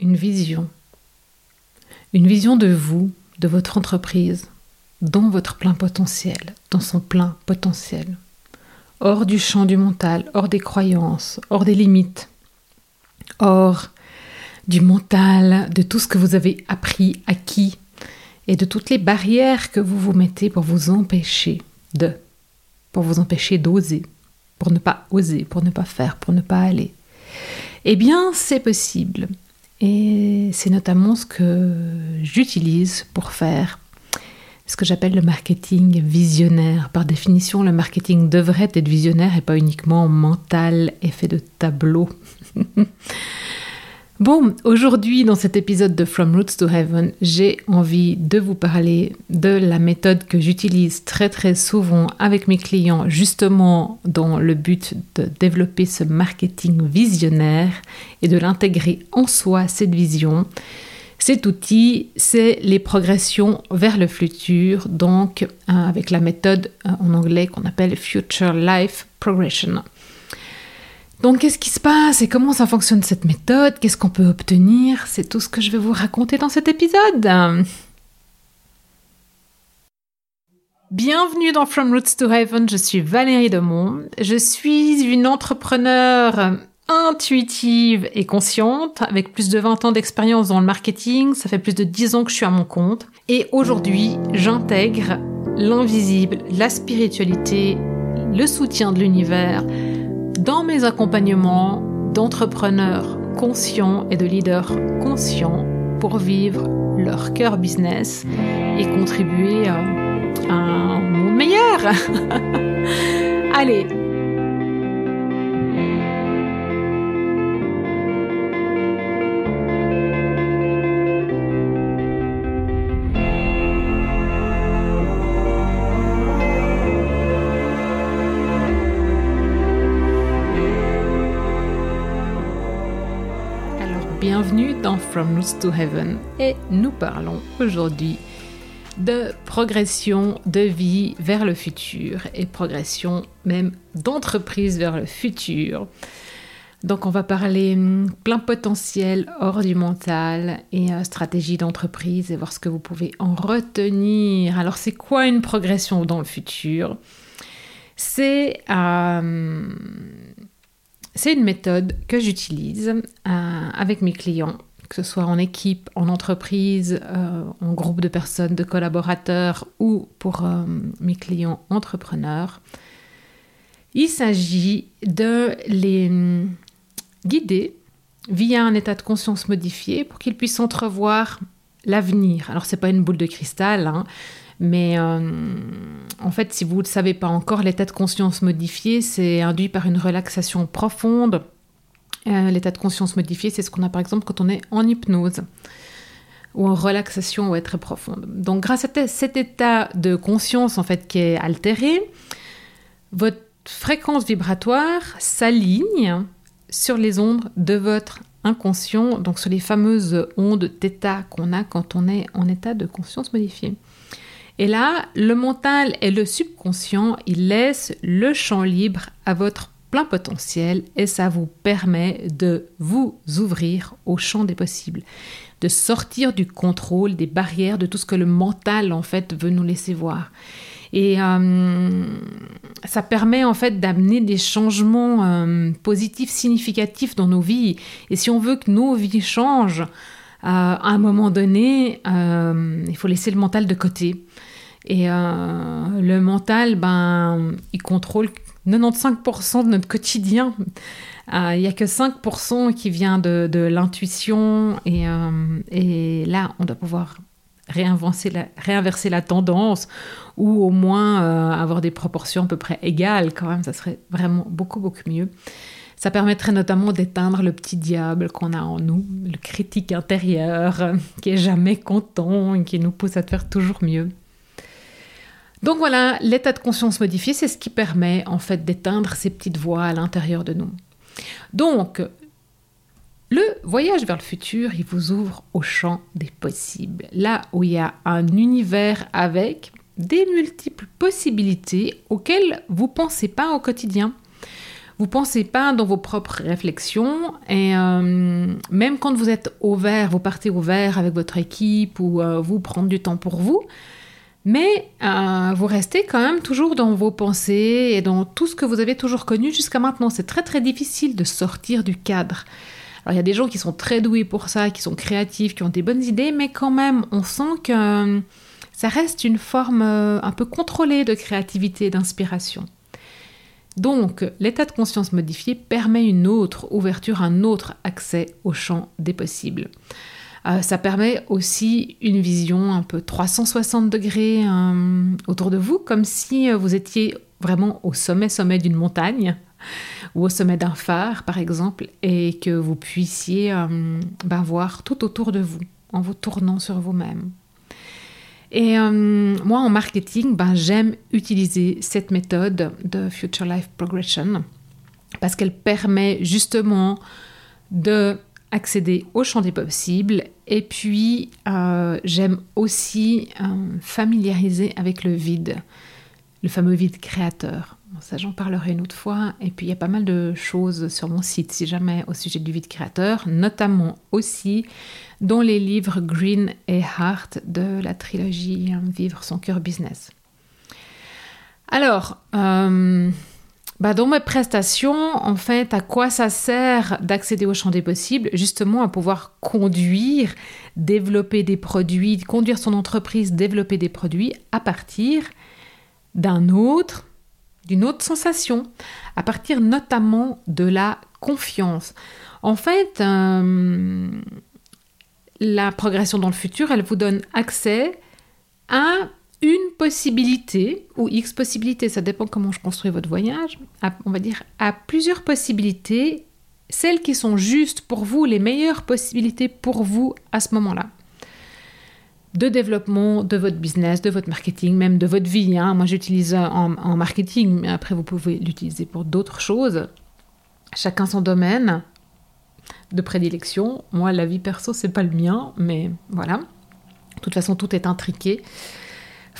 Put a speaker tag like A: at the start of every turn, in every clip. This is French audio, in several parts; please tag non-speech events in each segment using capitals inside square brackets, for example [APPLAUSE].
A: une vision. Une vision de vous, de votre entreprise, dans votre plein potentiel, dans son plein potentiel. Hors du champ du mental, hors des croyances, hors des limites, hors du mental, de tout ce que vous avez appris, acquis, et de toutes les barrières que vous vous mettez pour vous empêcher de, pour vous empêcher d'oser, pour ne pas oser, pour ne pas faire, pour ne pas aller. Eh bien, c'est possible. Et c'est notamment ce que j'utilise pour faire ce que j'appelle le marketing visionnaire. Par définition, le marketing devrait être visionnaire et pas uniquement mental, effet de tableau. [LAUGHS] Bon, aujourd'hui, dans cet épisode de From Roots to Heaven, j'ai envie de vous parler de la méthode que j'utilise très très souvent avec mes clients, justement dans le but de développer ce marketing visionnaire et de l'intégrer en soi, cette vision. Cet outil, c'est les progressions vers le futur, donc euh, avec la méthode euh, en anglais qu'on appelle Future Life Progression. Donc qu'est-ce qui se passe et comment ça fonctionne cette méthode? Qu'est-ce qu'on peut obtenir? C'est tout ce que je vais vous raconter dans cet épisode. Bienvenue dans From Roots to Heaven, je suis Valérie Demont. Je suis une entrepreneure intuitive et consciente avec plus de 20 ans d'expérience dans le marketing. Ça fait plus de 10 ans que je suis à mon compte. Et aujourd'hui, j'intègre l'invisible, la spiritualité, le soutien de l'univers dans mes accompagnements d'entrepreneurs conscients et de leaders conscients pour vivre leur cœur business et contribuer à un monde meilleur. [LAUGHS] Allez, From Roots to Heaven et nous parlons aujourd'hui de progression de vie vers le futur et progression même d'entreprise vers le futur. Donc on va parler hum, plein potentiel hors du mental et euh, stratégie d'entreprise et voir ce que vous pouvez en retenir. Alors c'est quoi une progression dans le futur? C'est euh, une méthode que j'utilise euh, avec mes clients, que ce soit en équipe, en entreprise, euh, en groupe de personnes, de collaborateurs ou pour euh, mes clients entrepreneurs. Il s'agit de les hum, guider via un état de conscience modifié pour qu'ils puissent entrevoir l'avenir. Alors, ce n'est pas une boule de cristal, hein, mais euh, en fait, si vous ne le savez pas encore, l'état de conscience modifié, c'est induit par une relaxation profonde. Euh, l'état de conscience modifié, c'est ce qu'on a par exemple quand on est en hypnose ou en relaxation ou est très profonde. Donc grâce à cet état de conscience en fait qui est altéré, votre fréquence vibratoire s'aligne sur les ondes de votre inconscient, donc sur les fameuses ondes θ qu'on a quand on est en état de conscience modifié. Et là, le mental et le subconscient, ils laissent le champ libre à votre plein potentiel et ça vous permet de vous ouvrir au champ des possibles, de sortir du contrôle, des barrières, de tout ce que le mental en fait veut nous laisser voir. Et euh, ça permet en fait d'amener des changements euh, positifs significatifs dans nos vies. Et si on veut que nos vies changent, euh, à un moment donné, il faut laisser le mental de côté. Et le mental, ben, il contrôle 95% de notre quotidien. Euh, il n'y a que 5% qui vient de, l'intuition. Et, euh, et, là, on doit pouvoir réinverser la, tendance ou au moins avoir des proportions à peu près égales quand même. Ça serait vraiment beaucoup, beaucoup mieux. Ça permettrait notamment d'éteindre le petit diable qu'on a en nous, le critique intérieur qui est jamais content et qui nous pousse à faire toujours mieux. Donc voilà, l'état de conscience modifié, c'est ce qui permet en fait d'éteindre ces petites voix à l'intérieur de nous. Donc, le voyage vers le futur, il vous ouvre au champ des possibles, là où il y a un univers avec des multiples possibilités auxquelles vous ne pensez pas au quotidien. Vous pensez pas dans vos propres réflexions et euh, même quand vous êtes au vert, vous partez au vert avec votre équipe ou euh, vous prendre du temps pour vous, mais euh, vous restez quand même toujours dans vos pensées et dans tout ce que vous avez toujours connu jusqu'à maintenant. C'est très très difficile de sortir du cadre. Alors il y a des gens qui sont très doués pour ça, qui sont créatifs, qui ont des bonnes idées, mais quand même on sent que ça reste une forme un peu contrôlée de créativité et d'inspiration. Donc, l'état de conscience modifié permet une autre ouverture, un autre accès au champ des possibles. Euh, ça permet aussi une vision un peu 360 degrés euh, autour de vous, comme si euh, vous étiez vraiment au sommet, sommet d'une montagne ou au sommet d'un phare, par exemple, et que vous puissiez ben, voir tout autour de vous en vous tournant sur vous-même. Et moi, en marketing, ben, j'aime utiliser cette méthode de Future Life Progression parce qu'elle permet justement de accéder au champ des possibles et puis euh, j'aime aussi euh, familiariser avec le vide, le fameux vide créateur. ça, j'en parlerai une autre fois. Et puis, il y a pas mal de choses sur mon site, si jamais, au sujet du vide créateur, notamment aussi dans les livres Green et Heart de la trilogie Vivre son cœur business. Alors, euh, bah dans mes prestations, en fait, à quoi ça sert d'accéder au champ des possibles? Justement à pouvoir conduire, développer des produits, conduire son entreprise, développer des produits à partir d'un autre, d'une autre sensation, à partir notamment de la confiance. En fait, euh, la progression dans le futur, elle vous donne accès à une possibilité, ou X possibilités, ça dépend comment je construis votre voyage, on va dire à plusieurs possibilités, celles qui sont justes pour vous, les meilleures possibilités pour vous à ce moment-là. De développement de votre business, de votre marketing, même de votre vie. Hein. Moi, j'utilise en, en marketing, mais après, vous pouvez l'utiliser pour d'autres choses. Chacun son domaine de prédilection. Moi, la vie perso, c'est pas le mien, mais voilà. De toute façon, tout est intriqué.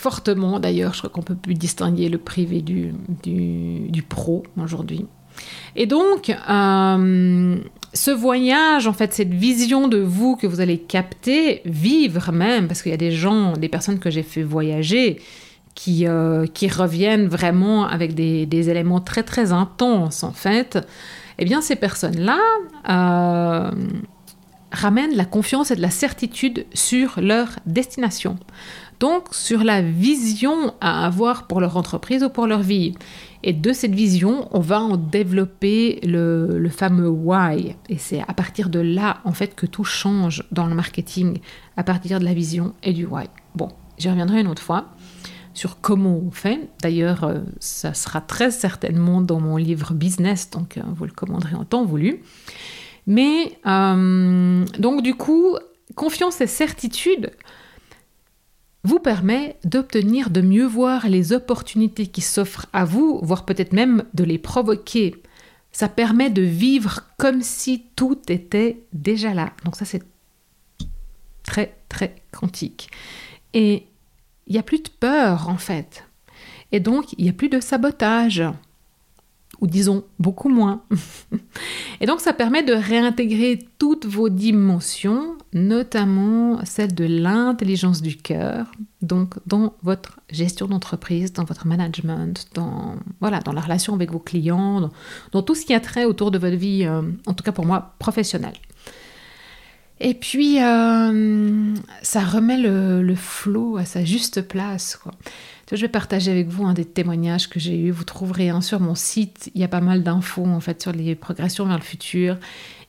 A: Fortement, d'ailleurs, je crois qu'on peut plus distinguer le privé du, du, pro aujourd'hui. Et donc, euh, ce voyage, en fait, cette vision de vous que vous allez capter, vivre même, parce qu'il y a des gens, des personnes que j'ai fait voyager, qui, euh, qui reviennent vraiment avec des, des, éléments très très intenses, en fait eh bien ces personnes-là euh, ramènent la confiance et de la certitude sur leur destination. Donc sur la vision à avoir pour leur entreprise ou pour leur vie. Et de cette vision, on va en développer le, le fameux why. Et c'est à partir de là, en fait, que tout change dans le marketing, à partir de la vision et du why. Bon, j'y reviendrai une autre fois sur comment on fait. D'ailleurs, euh, ça sera très certainement dans mon livre business, donc euh, vous le commanderez en temps voulu. Mais euh, donc du coup, confiance et certitude vous permet d'obtenir, de mieux voir les opportunités qui s'offrent à vous, voire peut-être même de les provoquer. Ça permet de vivre comme si tout était déjà là. Donc ça c'est très très quantique. Et il n'y a plus de peur en fait. Et donc, il n'y a plus de sabotage. Ou disons beaucoup moins. et donc, ça permet de réintégrer toutes vos dimensions, notamment celle de l'intelligence du cœur, donc dans votre gestion d'entreprise, dans votre management, dans, voilà, dans la relation avec vos clients, dans, tout ce qui a trait autour de votre vie, euh, en tout cas pour moi, professionnelle. Et puis, euh, ça remet le, le flot à sa juste place. Quoi. Je vais partager avec vous un des témoignages que j'ai eu. Vous trouverez un sur mon site. Il y a pas mal d'infos en fait sur les progressions vers le futur.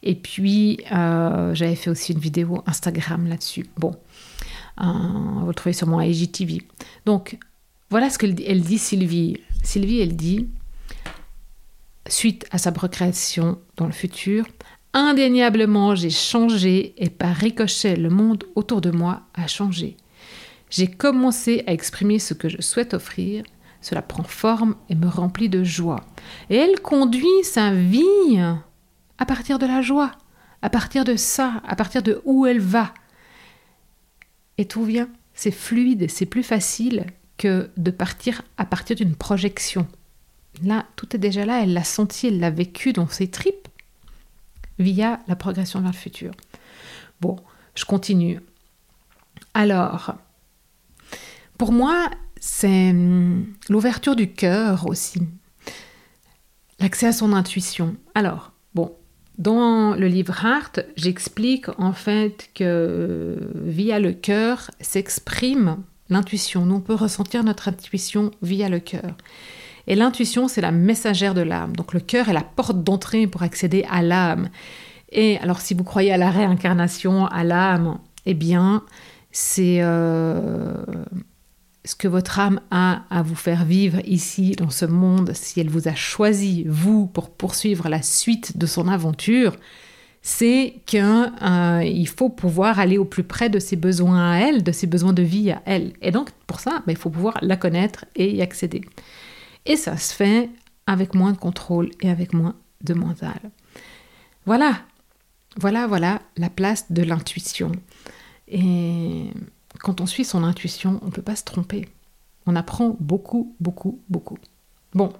A: Et puis, euh, j'avais fait aussi une vidéo Instagram là-dessus. Bon, euh, vous le trouvez sur mon IGTV. Donc, voilà ce qu'elle dit, Sylvie. Sylvie, elle dit, suite à sa progression dans le futur, Indéniablement, j'ai changé et par ricochet, le monde autour de moi a changé. J'ai commencé à exprimer ce que je souhaite offrir. Cela prend forme et me remplit de joie. Et elle conduit sa vie à partir de la joie, à partir de ça, à partir de où elle va. Et tout vient, c'est fluide, c'est plus facile que de partir à partir d'une projection. là, tout est déjà là, elle l'a senti, elle l'a vécu dans ses tripes via la progression vers le futur. Bon, je continue. Alors, pour moi, c'est hum, l'ouverture du cœur aussi, l'accès à son intuition. Alors, bon, dans le livre Art, j'explique en fait que via le cœur s'exprime l'intuition. Nous, on peut ressentir notre intuition via le cœur. Et l'intuition, c'est la messagère de l'âme. Donc le cœur est la porte d'entrée pour accéder à l'âme. Et alors si vous croyez à la réincarnation, à l'âme, eh bien, c'est euh, ce que votre âme a à vous faire vivre ici, dans ce monde, si elle vous a choisi, vous, pour poursuivre la suite de son aventure, c'est qu'il euh, faut pouvoir aller au plus près de ses besoins à elle, de ses besoins de vie à elle. Et donc, pour ça, ben, il faut pouvoir la connaître et y accéder. Et ça se fait avec moins de contrôle et avec moins de mental. Voilà, voilà, voilà la place de l'intuition. Et quand on suit son intuition, on ne peut pas se tromper. On apprend beaucoup, beaucoup, beaucoup. Bon.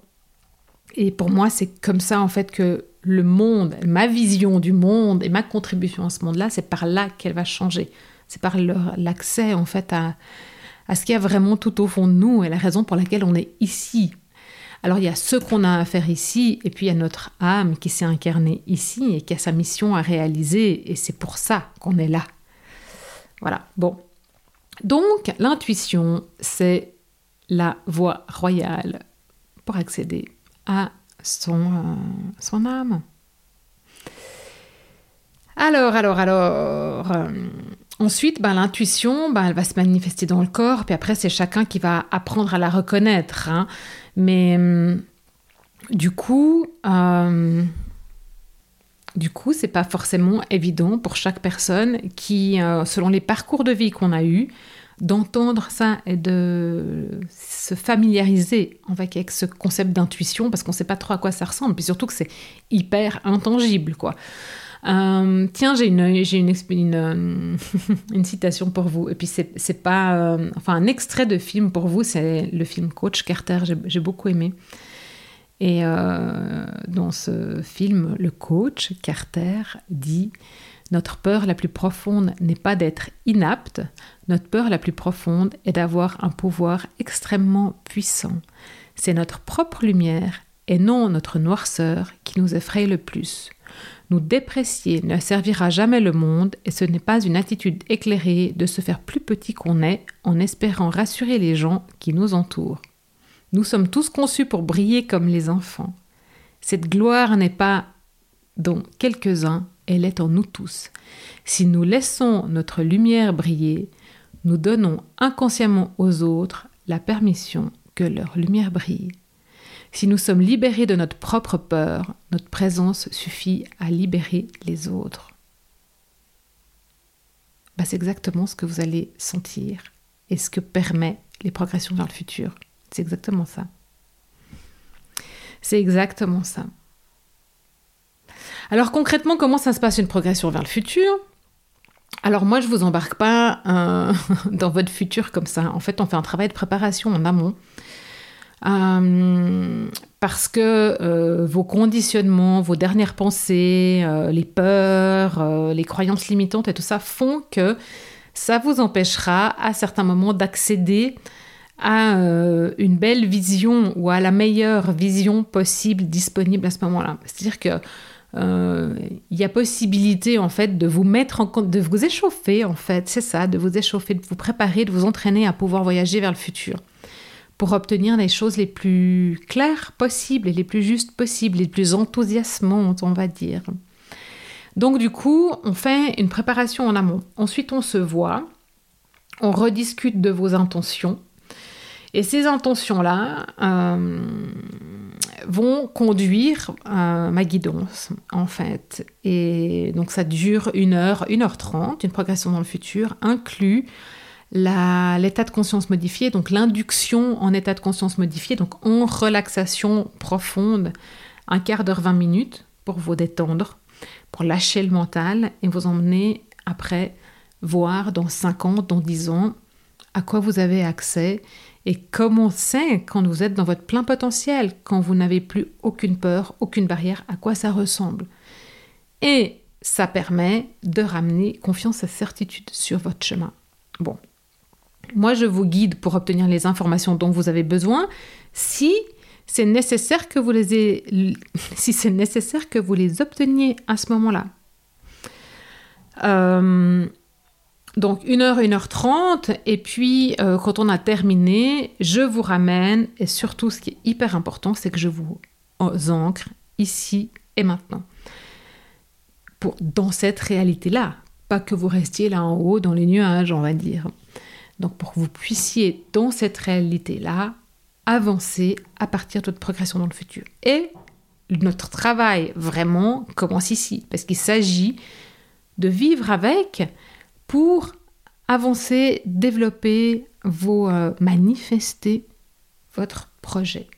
A: Et pour moi, c'est comme ça en fait que le monde, ma vision du monde et ma contribution à ce monde-là, c'est par là qu'elle va changer. C'est par l'accès en fait à, à ce qu'il y a vraiment tout au fond de nous et la raison pour laquelle on est ici. Alors il y a ce qu'on a à faire ici, et puis il y a notre âme qui s'est incarnée ici et qui a sa mission à réaliser, et c'est pour ça qu'on est là. Voilà, bon. Donc l'intuition, c'est la voie royale pour accéder à son, euh, âme. Alors, alors, alors, euh, ensuite, ben, l'intuition, ben, elle va se manifester dans le corps, puis après, c'est chacun qui va apprendre à la reconnaître. Hein. Mais hum, du coup, euh, du coup, c'est pas forcément évident pour chaque personne qui, euh, selon les parcours de vie qu'on a eus, d'entendre ça et de se familiariser avec ce concept d'intuition parce qu'on sait pas trop à quoi ça ressemble, puis surtout que c'est hyper intangible, quoi. Euh, tiens, j'ai une, une, une, [LAUGHS] une, citation pour vous. Et puis, c'est, pas. Euh, enfin, un extrait de film pour vous, c'est le film Coach Carter. J'ai beaucoup aimé. Et euh, dans ce film, le coach Carter dit Notre peur la plus profonde n'est pas d'être inapte, notre peur la plus profonde est d'avoir un pouvoir extrêmement puissant. C'est notre propre lumière et non notre noirceur qui nous effraie le plus. Nous déprécier ne servira jamais le monde et ce n'est pas une attitude éclairée de se faire plus petit qu'on est en espérant rassurer les gens qui nous entourent. Nous sommes tous conçus pour briller comme les enfants. Cette gloire n'est pas dans quelques-uns, elle est en nous tous. Si nous laissons notre lumière briller, nous donnons inconsciemment aux autres la permission que leur lumière brille. Si nous sommes libérés de notre propre peur, notre présence suffit à libérer les autres. Bah, c'est exactement ce que vous allez sentir et ce que permet les progressions vers le futur. C'est exactement ça. C'est exactement ça. Alors concrètement, comment ça se passe une progression vers le futur? Alors moi, je vous embarque pas euh, [LAUGHS] dans votre futur comme ça. En fait, on fait un travail de préparation en amont. Euh, parce que euh, vos conditionnements, vos dernières pensées, les peurs, les croyances limitantes et tout ça font que ça vous empêchera à certains moments d'accéder à une belle vision ou à la meilleure vision possible disponible à ce moment-là. C'est-à-dire que il y a possibilité en fait de vous mettre en compte, de vous échauffer en fait, c'est ça, de vous échauffer, de vous préparer, de vous entraîner à pouvoir voyager vers le futur pour obtenir les choses les plus claires possibles et les plus justes possibles, les plus enthousiasmantes, on va dire. Donc du coup, on fait une préparation en amont. Ensuite, on se voit, on rediscute de vos intentions. Et ces intentions-là euh, vont conduire euh, ma guidance, en fait. Et donc ça dure une heure, une heure trente. Une progression dans le futur inclut l'état de conscience modifié, donc l'induction en état de conscience modifié, donc en relaxation profonde, un quart d'heure, 20 minutes pour vous détendre, pour lâcher le mental et vous emmener après voir dans 5 ans, dans 10 ans, à quoi vous avez accès et comment c'est quand vous êtes dans votre plein potentiel, quand vous n'avez plus aucune peur, aucune barrière, à quoi ça ressemble? Et ça permet de ramener confiance et certitude sur votre chemin. Bon, moi je vous guide pour obtenir les informations dont vous avez besoin si c'est nécessaire que vous les [LAUGHS] si c'est nécessaire que vous les obteniez à ce moment-là. Euh, donc 1h, 1h30, et puis euh, quand on a terminé, je vous ramène, et surtout ce qui est hyper important, c'est que je vous ancre ici et maintenant. Pour, dans cette réalité-là, pas que vous restiez là en haut dans les nuages, on va dire. Donc pour que vous puissiez, dans cette réalité-là, avancer à partir de votre progression dans le futur. Et notre travail vraiment commence ici, parce qu'il s'agit de vivre avec pour avancer, développer euh, manifester votre projet.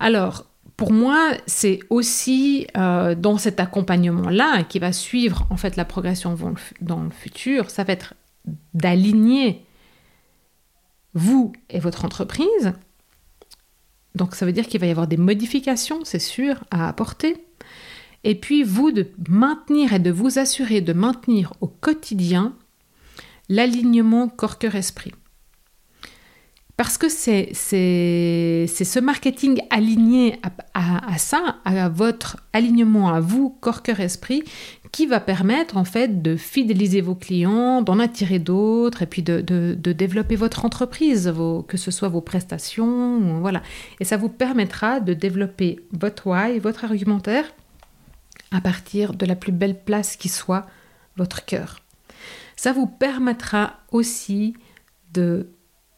A: Alors, pour moi, c'est aussi euh, dans cet accompagnement-là qui va suivre en fait la progression dans le futur, ça va être d'aligner vous et votre entreprise. Donc ça veut dire qu'il va y avoir des modifications, c'est sûr, à apporter et puis vous de maintenir et de vous assurer de maintenir au quotidien l'alignement corps-cœur-esprit. Parce que c'est ce marketing aligné à, ça, à votre alignement à vous, corps, cœur, esprit, qui va permettre en fait de fidéliser vos clients, d'en attirer d'autres et puis de, développer votre entreprise, que ce soit vos prestations, voilà. Et ça vous permettra de développer votre why, votre argumentaire à partir de la plus belle place qui soit votre cœur. Ça vous permettra aussi de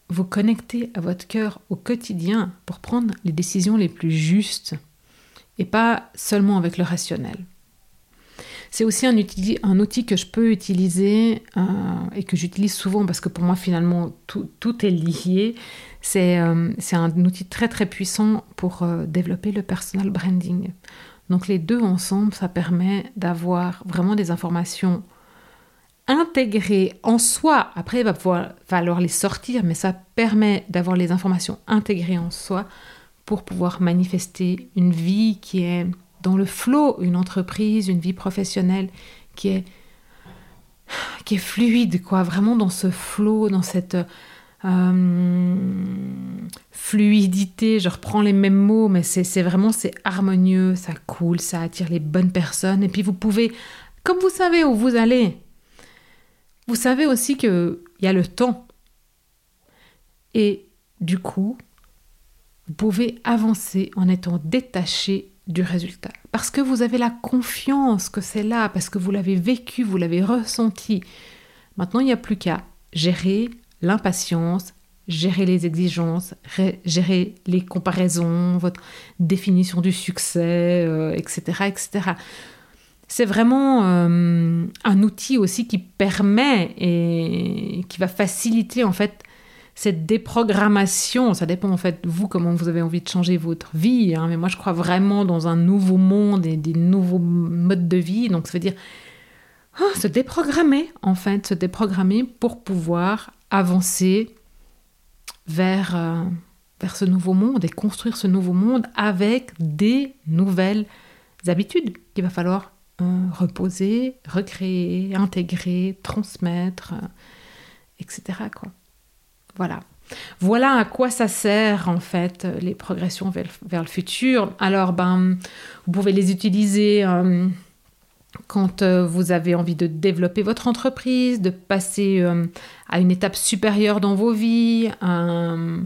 A: vous connecter à votre cœur au quotidien pour prendre les décisions les plus justes et pas seulement avec le rationnel. C'est aussi un outil, que je peux utiliser euh, et que j'utilise souvent parce que pour moi finalement tout, est lié. Euh, c'est un outil très très puissant pour euh, développer le personal branding. Donc les deux ensemble, ça permet d'avoir vraiment des informations intégrées en soi. Après, il va falloir les sortir, mais ça permet d'avoir les informations intégrées en soi pour pouvoir manifester une vie qui est dans le flot, une entreprise, une vie professionnelle qui est qui est fluide, quoi, vraiment dans ce flot, dans cette euh, fluidité, je reprends les mêmes mots, mais c'est vraiment c'est harmonieux, ça coule, ça attire les bonnes personnes. Et puis vous pouvez, comme vous savez où vous allez, vous savez aussi qu'il y a le temps. Et du coup, vous pouvez avancer en étant détaché du résultat. Parce que vous avez la confiance que c'est là, parce que vous l'avez vécu, vous l'avez ressenti. Maintenant, il n'y a plus qu'à gérer l'impatience, gérer les exigences, gérer les comparaisons, votre définition du succès, etc., euh, etc. C'est vraiment euh, un outil aussi qui permet et qui va faciliter en fait cette déprogrammation. Ça dépend en fait vous comment vous avez envie de changer votre vie, hein. mais moi je crois vraiment dans un nouveau monde et des nouveaux modes de vie. Donc ça veut dire oh, se déprogrammer en fait, se déprogrammer pour pouvoir avancer vers, euh, vers ce nouveau monde et construire ce nouveau monde avec des nouvelles habitudes qu'il va falloir euh, reposer, recréer, intégrer, transmettre, euh, etc. Voilà. Voilà à quoi ça sert en fait les progressions vers, vers le futur. Alors ben, vous pouvez les utiliser quand euh, vous avez envie de développer votre entreprise, de passer euh, à une étape supérieure dans vos vies, euh,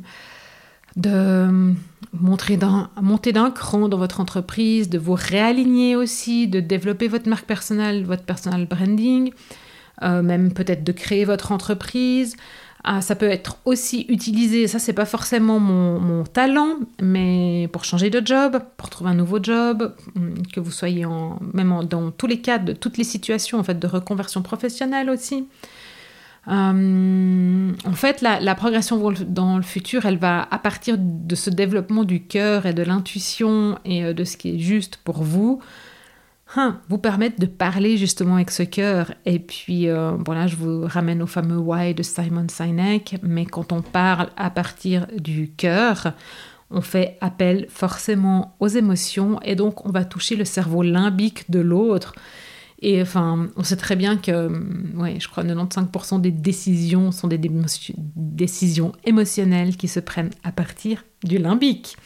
A: de monter d'un cran dans votre entreprise, de vous réaligner aussi, de développer votre marque personnelle, votre personal branding, même peut-être de créer votre entreprise. Ah, ça peut être aussi utilisé, ça c'est pas forcément mon, talent, mais pour changer de job, pour trouver un nouveau job, hum, que vous soyez même dans tous les cas, de toutes les situations en fait de reconversion professionnelle aussi. Hum, en fait, la, la, progression dans le futur, elle va à partir de ce développement du cœur et de l'intuition et euh, de ce qui est juste pour vous, hein, vous permettre de parler justement avec ce cœur. Et puis, euh, voilà, je vous ramène au fameux why de Simon Sinek, mais quand on parle à partir du cœur, on fait appel forcément aux émotions et donc on va toucher le cerveau limbique de l'autre. Et enfin, on sait très bien que, ouais, je crois 95% des décisions sont des décisions émotionnelles qui se prennent à partir du limbique.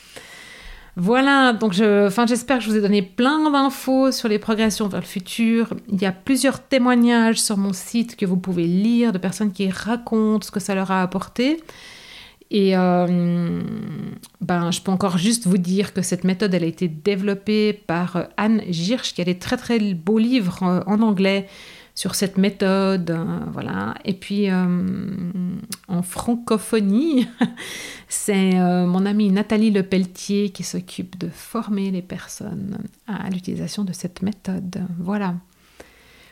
A: Voilà, donc j'espère que je vous ai donné plein d'infos sur les progressions vers le futur. Il y a plusieurs témoignages sur mon site que vous pouvez lire de personnes qui racontent ce que ça leur a apporté. Et euh, ben, je peux encore juste vous dire que cette méthode, elle a été développée par Anne Girsch, qui a des très très beaux livres euh, en anglais sur cette méthode, euh, voilà. Et puis en francophonie, [LAUGHS] c'est mon amie Nathalie Lepelletier qui s'occupe de former les personnes à l'utilisation de cette méthode. Voilà.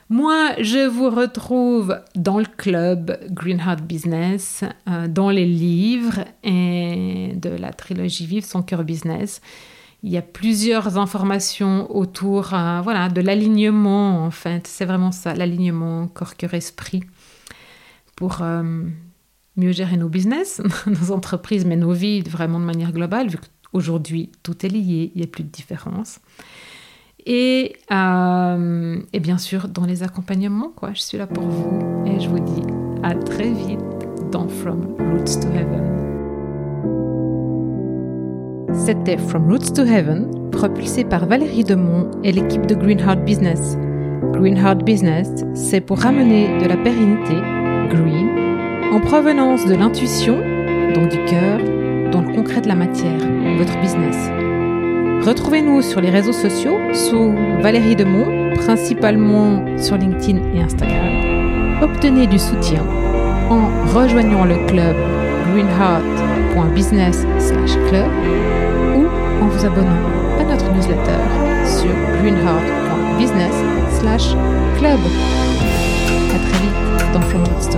A: Moi, je vous retrouve dans le club Green Heart Business, euh, dans les livres et de la trilogie Vive son cœur business. Il y a plusieurs informations autour euh, voilà, de l'alignement, en fait. C'est vraiment ça, l'alignement corps, cœur, esprit, pour euh, mieux gérer nos business, [LAUGHS] nos entreprises, mais nos vies vraiment de manière globale, vu qu'aujourd'hui, tout est lié, il n'y a plus de différence. Et, euh, et, bien sûr, dans les accompagnements, quoi. Je suis là pour vous et je vous dis à très vite dans From Roots to Heaven. C'était From Roots to Heaven, propulsé par Valérie Demont et l'équipe de Green Heart Business. Green Heart Business, c'est pour ramener de la pérennité, green, en provenance de l'intuition, donc du cœur, dans le concret de la matière, votre business. Retrouvez-nous sur les réseaux sociaux sous Valérie Demont, principalement sur LinkedIn et Instagram. Obtenez du soutien en rejoignant le club greenheart.business/club ou en vous abonnant à notre newsletter sur greenheart.business/club. À très vite dans From Hearts.